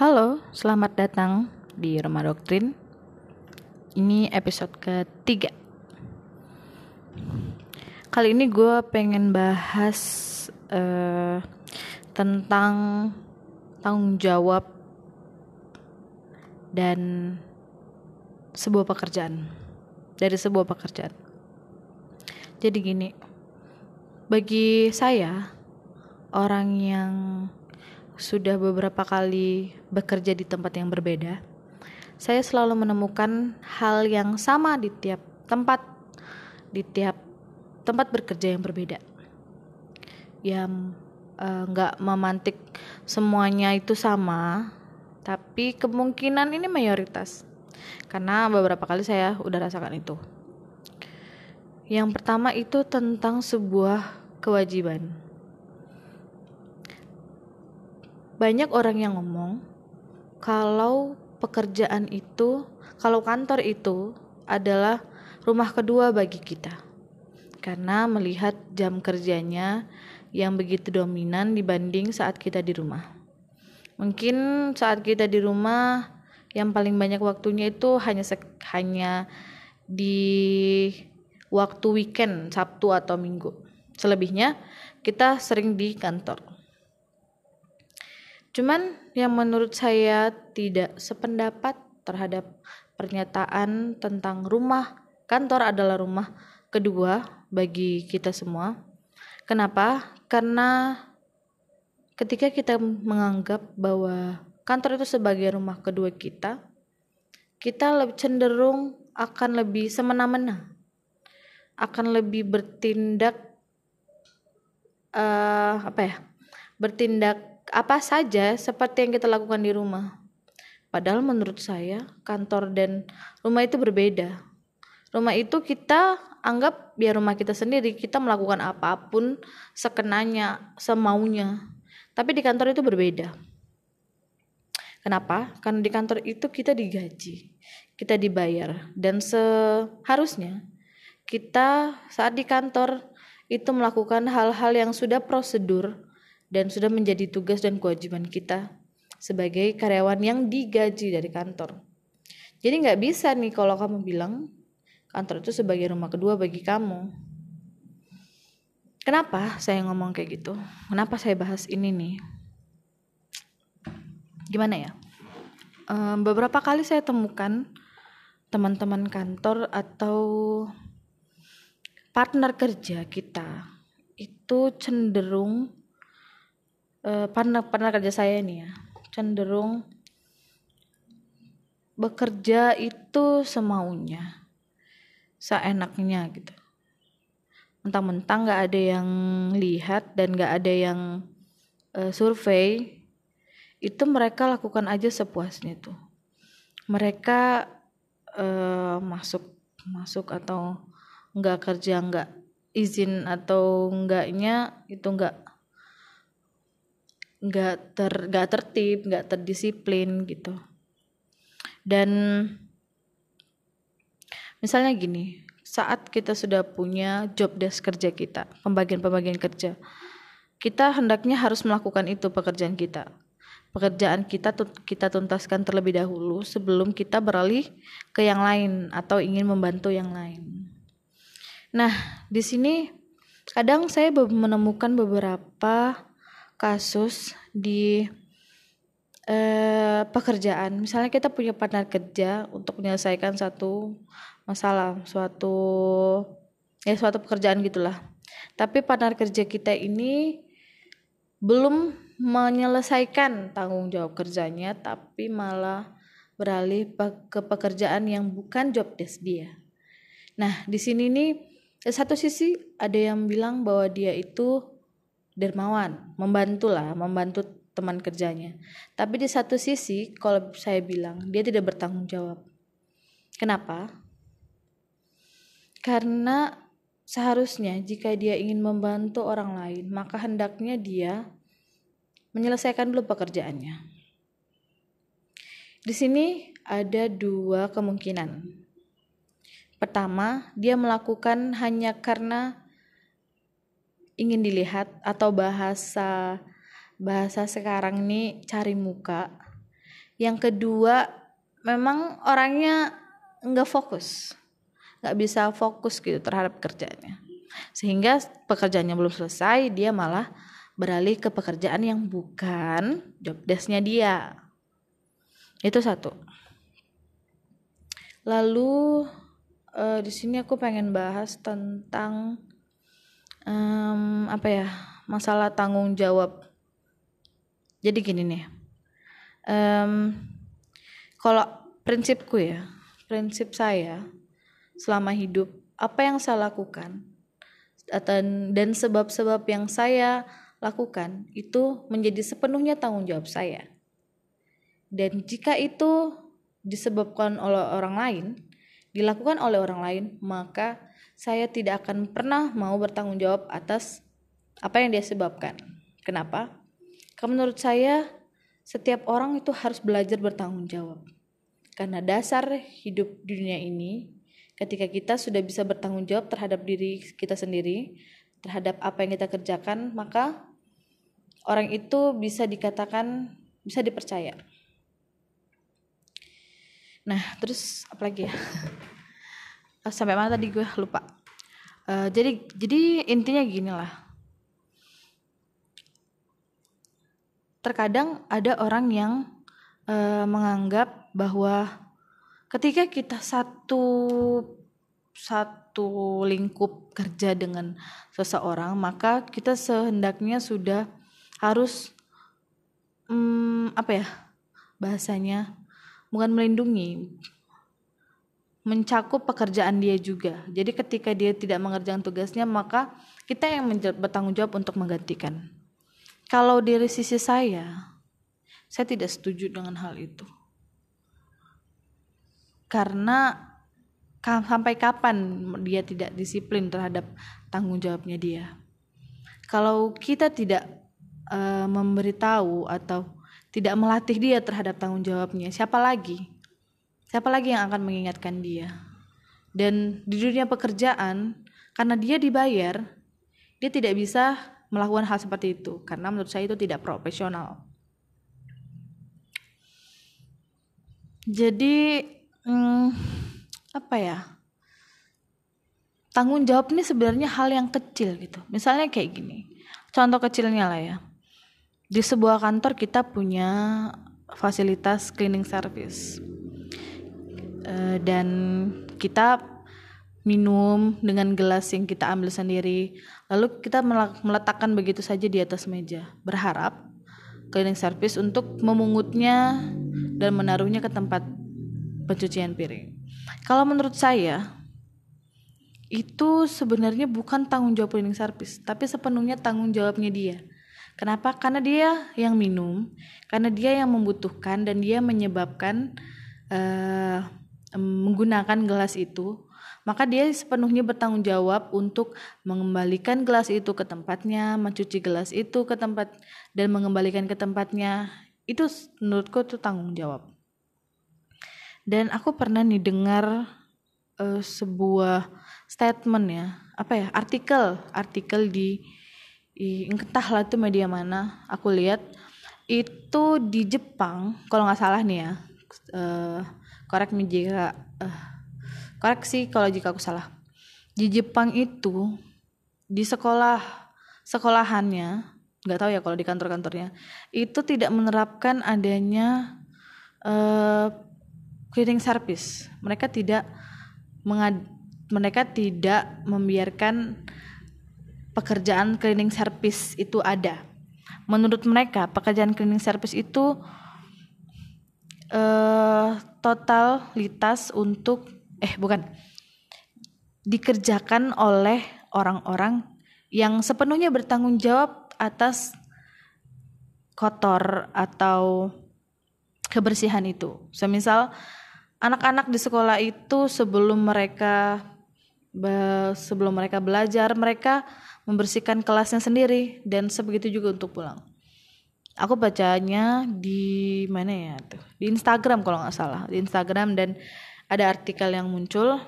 Halo, selamat datang di Rumah Doktrin. Ini episode ketiga. Kali ini gue pengen bahas uh, tentang tanggung jawab dan sebuah pekerjaan dari sebuah pekerjaan. Jadi gini, bagi saya orang yang sudah beberapa kali bekerja di tempat yang berbeda, saya selalu menemukan hal yang sama di tiap tempat, di tiap tempat bekerja yang berbeda. Yang eh, nggak uh, memantik semuanya itu sama, tapi kemungkinan ini mayoritas. Karena beberapa kali saya udah rasakan itu. Yang pertama itu tentang sebuah kewajiban banyak orang yang ngomong kalau pekerjaan itu, kalau kantor itu adalah rumah kedua bagi kita. Karena melihat jam kerjanya yang begitu dominan dibanding saat kita di rumah. Mungkin saat kita di rumah yang paling banyak waktunya itu hanya hanya di waktu weekend, Sabtu atau Minggu. Selebihnya kita sering di kantor. Cuman yang menurut saya tidak sependapat terhadap pernyataan tentang rumah kantor adalah rumah kedua bagi kita semua. Kenapa? Karena ketika kita menganggap bahwa kantor itu sebagai rumah kedua kita, kita lebih cenderung akan lebih semena-mena, akan lebih bertindak uh, apa ya? Bertindak apa saja seperti yang kita lakukan di rumah. Padahal menurut saya kantor dan rumah itu berbeda. Rumah itu kita anggap biar rumah kita sendiri, kita melakukan apa pun sekenanya, semaunya. Tapi di kantor itu berbeda. Kenapa? Karena di kantor itu kita digaji, kita dibayar dan seharusnya kita saat di kantor itu melakukan hal-hal yang sudah prosedur dan sudah menjadi tugas dan kewajiban kita sebagai karyawan yang digaji dari kantor. Jadi nggak bisa nih kalau kamu bilang kantor itu sebagai rumah kedua bagi kamu. Kenapa saya ngomong kayak gitu? Kenapa saya bahas ini nih? Gimana ya? beberapa kali saya temukan teman-teman kantor atau partner kerja kita itu cenderung uh, partner partner kerja saya nih ya. Cenderung bekerja itu semaunya seenaknya gitu. Mentang-mentang nggak ada yang lihat dan nggak ada yang uh, survei itu mereka lakukan aja sepuasnya tuh. Mereka uh, masuk masuk atau nggak kerja nggak izin atau enggaknya itu nggak nggak ter nggak tertib nggak terdisiplin gitu. Dan misalnya gini saat kita sudah punya job desk kerja kita pembagian-pembagian kerja kita hendaknya harus melakukan itu pekerjaan kita. Pekerjaan kita kita tuntaskan terlebih dahulu sebelum kita beralih ke yang lain atau ingin membantu yang lain. Nah di sini kadang saya menemukan beberapa kasus di eh, pekerjaan. Misalnya kita punya partner kerja untuk menyelesaikan satu masalah, suatu ya suatu pekerjaan gitulah. Tapi partner kerja kita ini belum menyelesaikan tanggung jawab kerjanya, tapi malah beralih ke pekerjaan yang bukan job desk dia. Nah, di sini nih satu sisi ada yang bilang bahwa dia itu dermawan, membantu lah, membantu teman kerjanya. Tapi di satu sisi, kalau saya bilang dia tidak bertanggung jawab. Kenapa? Karena seharusnya jika dia ingin membantu orang lain, maka hendaknya dia menyelesaikan dulu pekerjaannya. Di sini ada dua kemungkinan. Pertama, dia melakukan hanya karena ingin dilihat atau bahasa bahasa sekarang ini cari muka. Yang kedua memang orangnya nggak fokus nggak bisa fokus gitu terhadap kerjanya. Sehingga pekerjaannya belum selesai dia malah beralih ke pekerjaan yang bukan job desknya dia. Itu satu. Lalu uh, di sini aku pengen bahas tentang um, apa ya masalah tanggung jawab. Jadi gini nih um, kalau prinsipku ya prinsip saya selama hidup apa yang saya lakukan dan sebab-sebab yang saya lakukan itu menjadi sepenuhnya tanggung jawab saya. Dan jika itu disebabkan oleh orang lain dilakukan oleh orang lain maka saya tidak akan pernah mau bertanggung jawab atas apa yang dia sebabkan kenapa karena menurut saya setiap orang itu harus belajar bertanggung jawab. Karena dasar hidup di dunia ini, ketika kita sudah bisa bertanggung jawab terhadap diri kita sendiri, terhadap apa yang kita kerjakan, maka orang itu bisa dikatakan bisa dipercaya. Nah, terus apa lagi ya? Sampai mana tadi gue lupa. Uh, jadi jadi intinya gini lah terkadang ada orang yang uh, menganggap bahwa ketika kita satu satu lingkup kerja dengan seseorang maka kita sehendaknya sudah harus um, apa ya bahasanya bukan melindungi mencakup pekerjaan dia juga. Jadi ketika dia tidak mengerjakan tugasnya maka kita yang bertanggung jawab untuk menggantikan. Kalau dari sisi saya, saya tidak setuju dengan hal itu. Karena sampai kapan dia tidak disiplin terhadap tanggung jawabnya dia. Kalau kita tidak uh, memberitahu atau tidak melatih dia terhadap tanggung jawabnya, siapa lagi? Siapa lagi yang akan mengingatkan dia? Dan di dunia pekerjaan, karena dia dibayar, dia tidak bisa melakukan hal seperti itu karena menurut saya itu tidak profesional. Jadi hmm, apa ya? Tanggung jawab ini sebenarnya hal yang kecil gitu. Misalnya kayak gini. Contoh kecilnya lah ya. Di sebuah kantor kita punya fasilitas cleaning service. Uh, dan kita minum dengan gelas yang kita ambil sendiri Lalu kita meletakkan begitu saja di atas meja, berharap cleaning service untuk memungutnya dan menaruhnya ke tempat pencucian piring. Kalau menurut saya, itu sebenarnya bukan tanggung jawab cleaning service, tapi sepenuhnya tanggung jawabnya dia. Kenapa? Karena dia yang minum, karena dia yang membutuhkan dan dia menyebabkan uh, menggunakan gelas itu maka dia sepenuhnya bertanggung jawab untuk mengembalikan gelas itu ke tempatnya, mencuci gelas itu ke tempat dan mengembalikan ke tempatnya. Itu menurutku itu tanggung jawab. Dan aku pernah nih dengar uh, sebuah statement ya, apa ya, artikel, artikel di, di entahlah itu media mana, aku lihat itu di Jepang, kalau nggak salah nih ya, uh, korek jika uh, koreksi kalau jika aku salah. Di Jepang itu di sekolah sekolahannya nggak tahu ya kalau di kantor-kantornya itu tidak menerapkan adanya uh, cleaning service. Mereka tidak mengad mereka tidak membiarkan pekerjaan cleaning service itu ada. Menurut mereka pekerjaan cleaning service itu uh, totalitas untuk eh bukan dikerjakan oleh orang-orang yang sepenuhnya bertanggung jawab atas kotor atau kebersihan itu. Semisal anak-anak di sekolah itu sebelum mereka sebelum mereka belajar mereka membersihkan kelasnya sendiri dan sebegitu juga untuk pulang. Aku bacanya di mana ya tuh? Di Instagram kalau nggak salah, di Instagram dan ada artikel yang muncul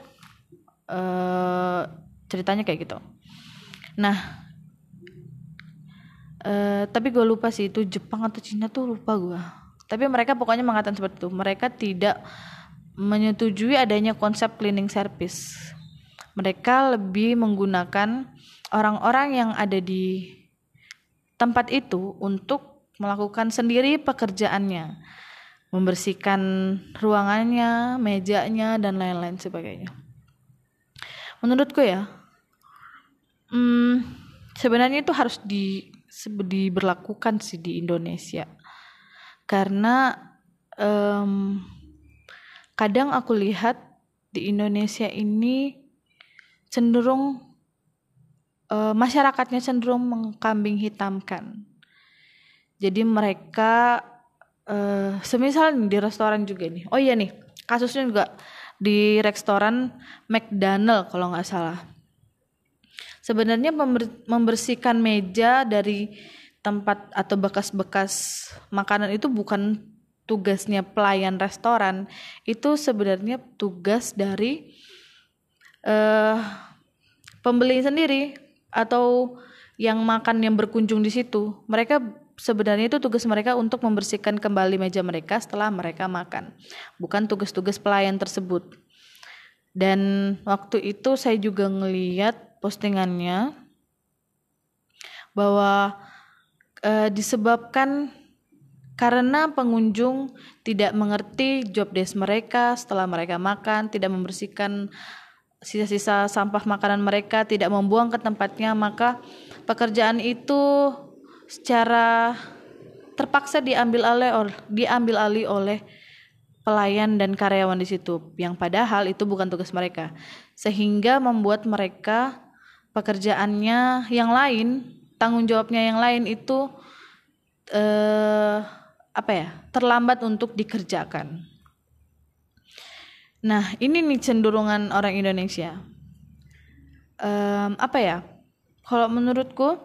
uh, ceritanya kayak gitu. Nah uh, tapi gue lupa sih itu Jepang atau Cina tuh lupa gue tapi mereka pokoknya mengatakan seperti itu. Mereka tidak menyetujui adanya konsep cleaning service. Mereka lebih menggunakan orang-orang yang ada di tempat itu untuk melakukan sendiri pekerjaannya membersihkan ruangannya mejanya dan lain-lain sebagainya. Menurutku ya hmm, sebenarnya itu harus di diberlakukan sih di Indonesia. Karena um, kadang aku lihat di Indonesia ini cenderung uh, masyarakatnya cenderung mengkambing hitamkan jadi mereka uh, semisal di restoran juga nih. Oh iya nih kasusnya juga di restoran McDonald kalau nggak salah. Sebenarnya membersihkan meja dari tempat atau bekas-bekas makanan itu bukan tugasnya pelayan restoran. Itu sebenarnya tugas dari uh, pembeli sendiri atau yang makan yang berkunjung di situ. Mereka sebenarnya itu tugas mereka untuk membersihkan kembali meja mereka setelah mereka makan bukan tugas-tugas pelayan tersebut. Dan waktu itu saya juga ngeliat postingannya bahwa e, disebabkan karena pengunjung tidak mengerti job desk mereka setelah mereka makan, tidak membersihkan sisa-sisa sampah makanan mereka, tidak membuang ke tempatnya, maka pekerjaan itu secara terpaksa diambil alih diambil alih oleh pelayan dan karyawan di situ yang padahal itu bukan tugas mereka sehingga membuat mereka pekerjaannya yang lain, tanggung jawabnya yang lain itu eh, apa ya terlambat untuk dikerjakan. Nah ini nih cenderungan orang Indonesia. Um, apa ya? Kalau menurutku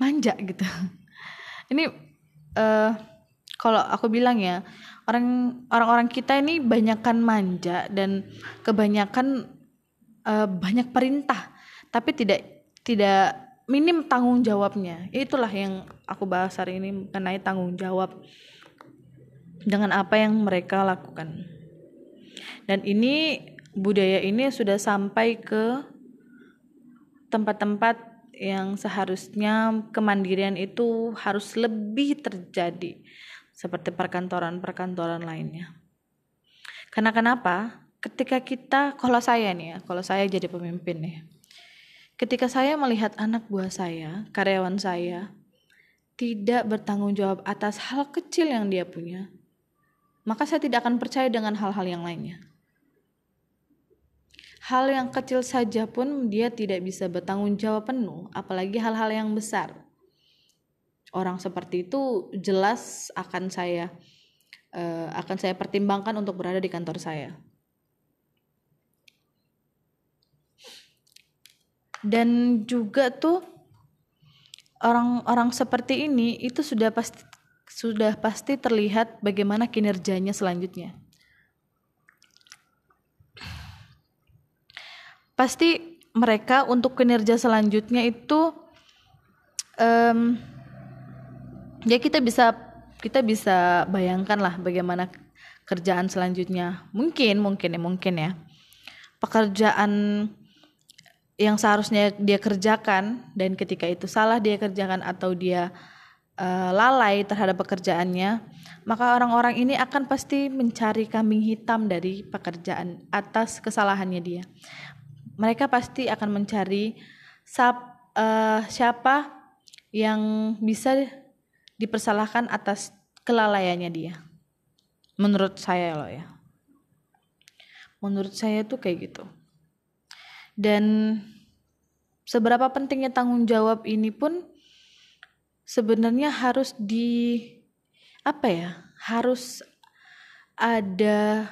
manja gitu. Ini uh, kalau aku bilang ya orang orang-orang kita ini banyakkan manja dan kebanyakan uh, banyak perintah tapi tidak tidak minim tanggung jawabnya itulah yang aku bahas hari ini mengenai tanggung jawab dengan apa yang mereka lakukan dan ini budaya ini sudah sampai ke tempat-tempat yang seharusnya kemandirian itu harus lebih terjadi seperti perkantoran-perkantoran lainnya. Karena kenapa? ketika kita kalau saya nih ya kalau saya jadi pemimpin nih ketika saya melihat anak buah saya karyawan saya tidak bertanggung jawab atas hal kecil yang dia punya maka saya tidak akan percaya dengan hal-hal yang lainnya hal yang kecil saja pun dia tidak bisa bertanggung jawab penuh apalagi hal-hal yang besar orang seperti itu jelas akan saya uh, akan saya pertimbangkan untuk berada di kantor saya dan juga tuh orang-orang seperti ini itu sudah pasti sudah pasti terlihat bagaimana kinerjanya selanjutnya. Pasti mereka untuk kinerja selanjutnya itu um, ya kita bisa kita bisa bayangkan lah bagaimana kerjaan selanjutnya. Mungkin mungkin ya mungkin ya. Pekerjaan yang seharusnya dia kerjakan dan ketika itu salah dia kerjakan atau dia uh, lalai terhadap pekerjaannya, maka orang-orang ini akan pasti mencari kambing hitam dari pekerjaan atas kesalahannya dia. Mereka pasti akan mencari sap, uh, siapa yang bisa dipersalahkan atas kelalaiannya dia. Menurut saya loh ya. Menurut saya tuh kayak gitu dan seberapa pentingnya tanggung jawab ini pun sebenarnya harus di apa ya harus ada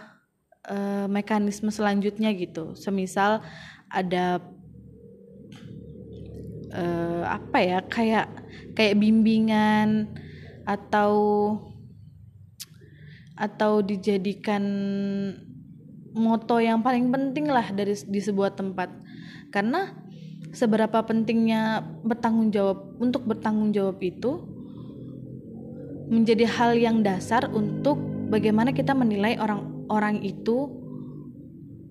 uh, mekanisme selanjutnya gitu semisal ada uh, apa ya kayak kayak bimbingan atau atau dijadikan moto yang paling penting lah dari di sebuah tempat. Karena seberapa pentingnya bertanggung jawab untuk bertanggung jawab itu menjadi hal yang dasar untuk bagaimana kita menilai orang-orang itu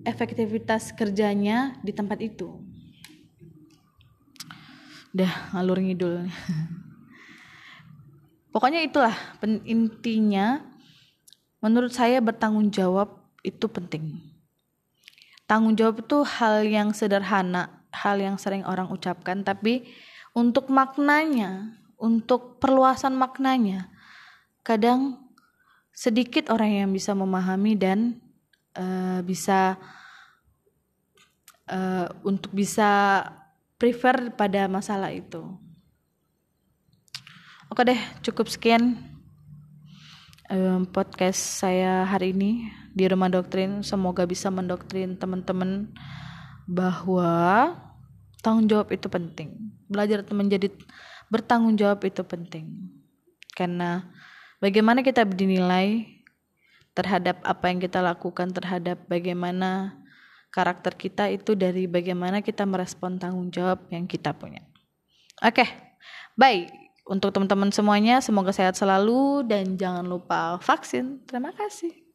efektivitas kerjanya di tempat itu. Dah ngalur ngidul. Pokoknya itulah intinya menurut saya bertanggung jawab itu penting. Tanggung jawab itu hal yang sederhana, hal yang sering orang ucapkan tapi untuk maknanya, untuk perluasan maknanya kadang sedikit orang yang bisa memahami dan uh, bisa uh, untuk bisa prefer pada masalah itu. Oke deh, cukup sekian um, podcast saya hari ini di rumah doktrin. Semoga bisa mendoktrin teman-teman bahwa tanggung jawab itu penting. Belajar menjadi bertanggung jawab itu penting. Karena bagaimana kita dinilai terhadap apa yang kita lakukan terhadap bagaimana karakter kita itu dari bagaimana kita merespon tanggung jawab yang kita punya. Oke, okay, baik untuk teman-teman semuanya semoga sehat selalu dan jangan lupa vaksin. Terima kasih.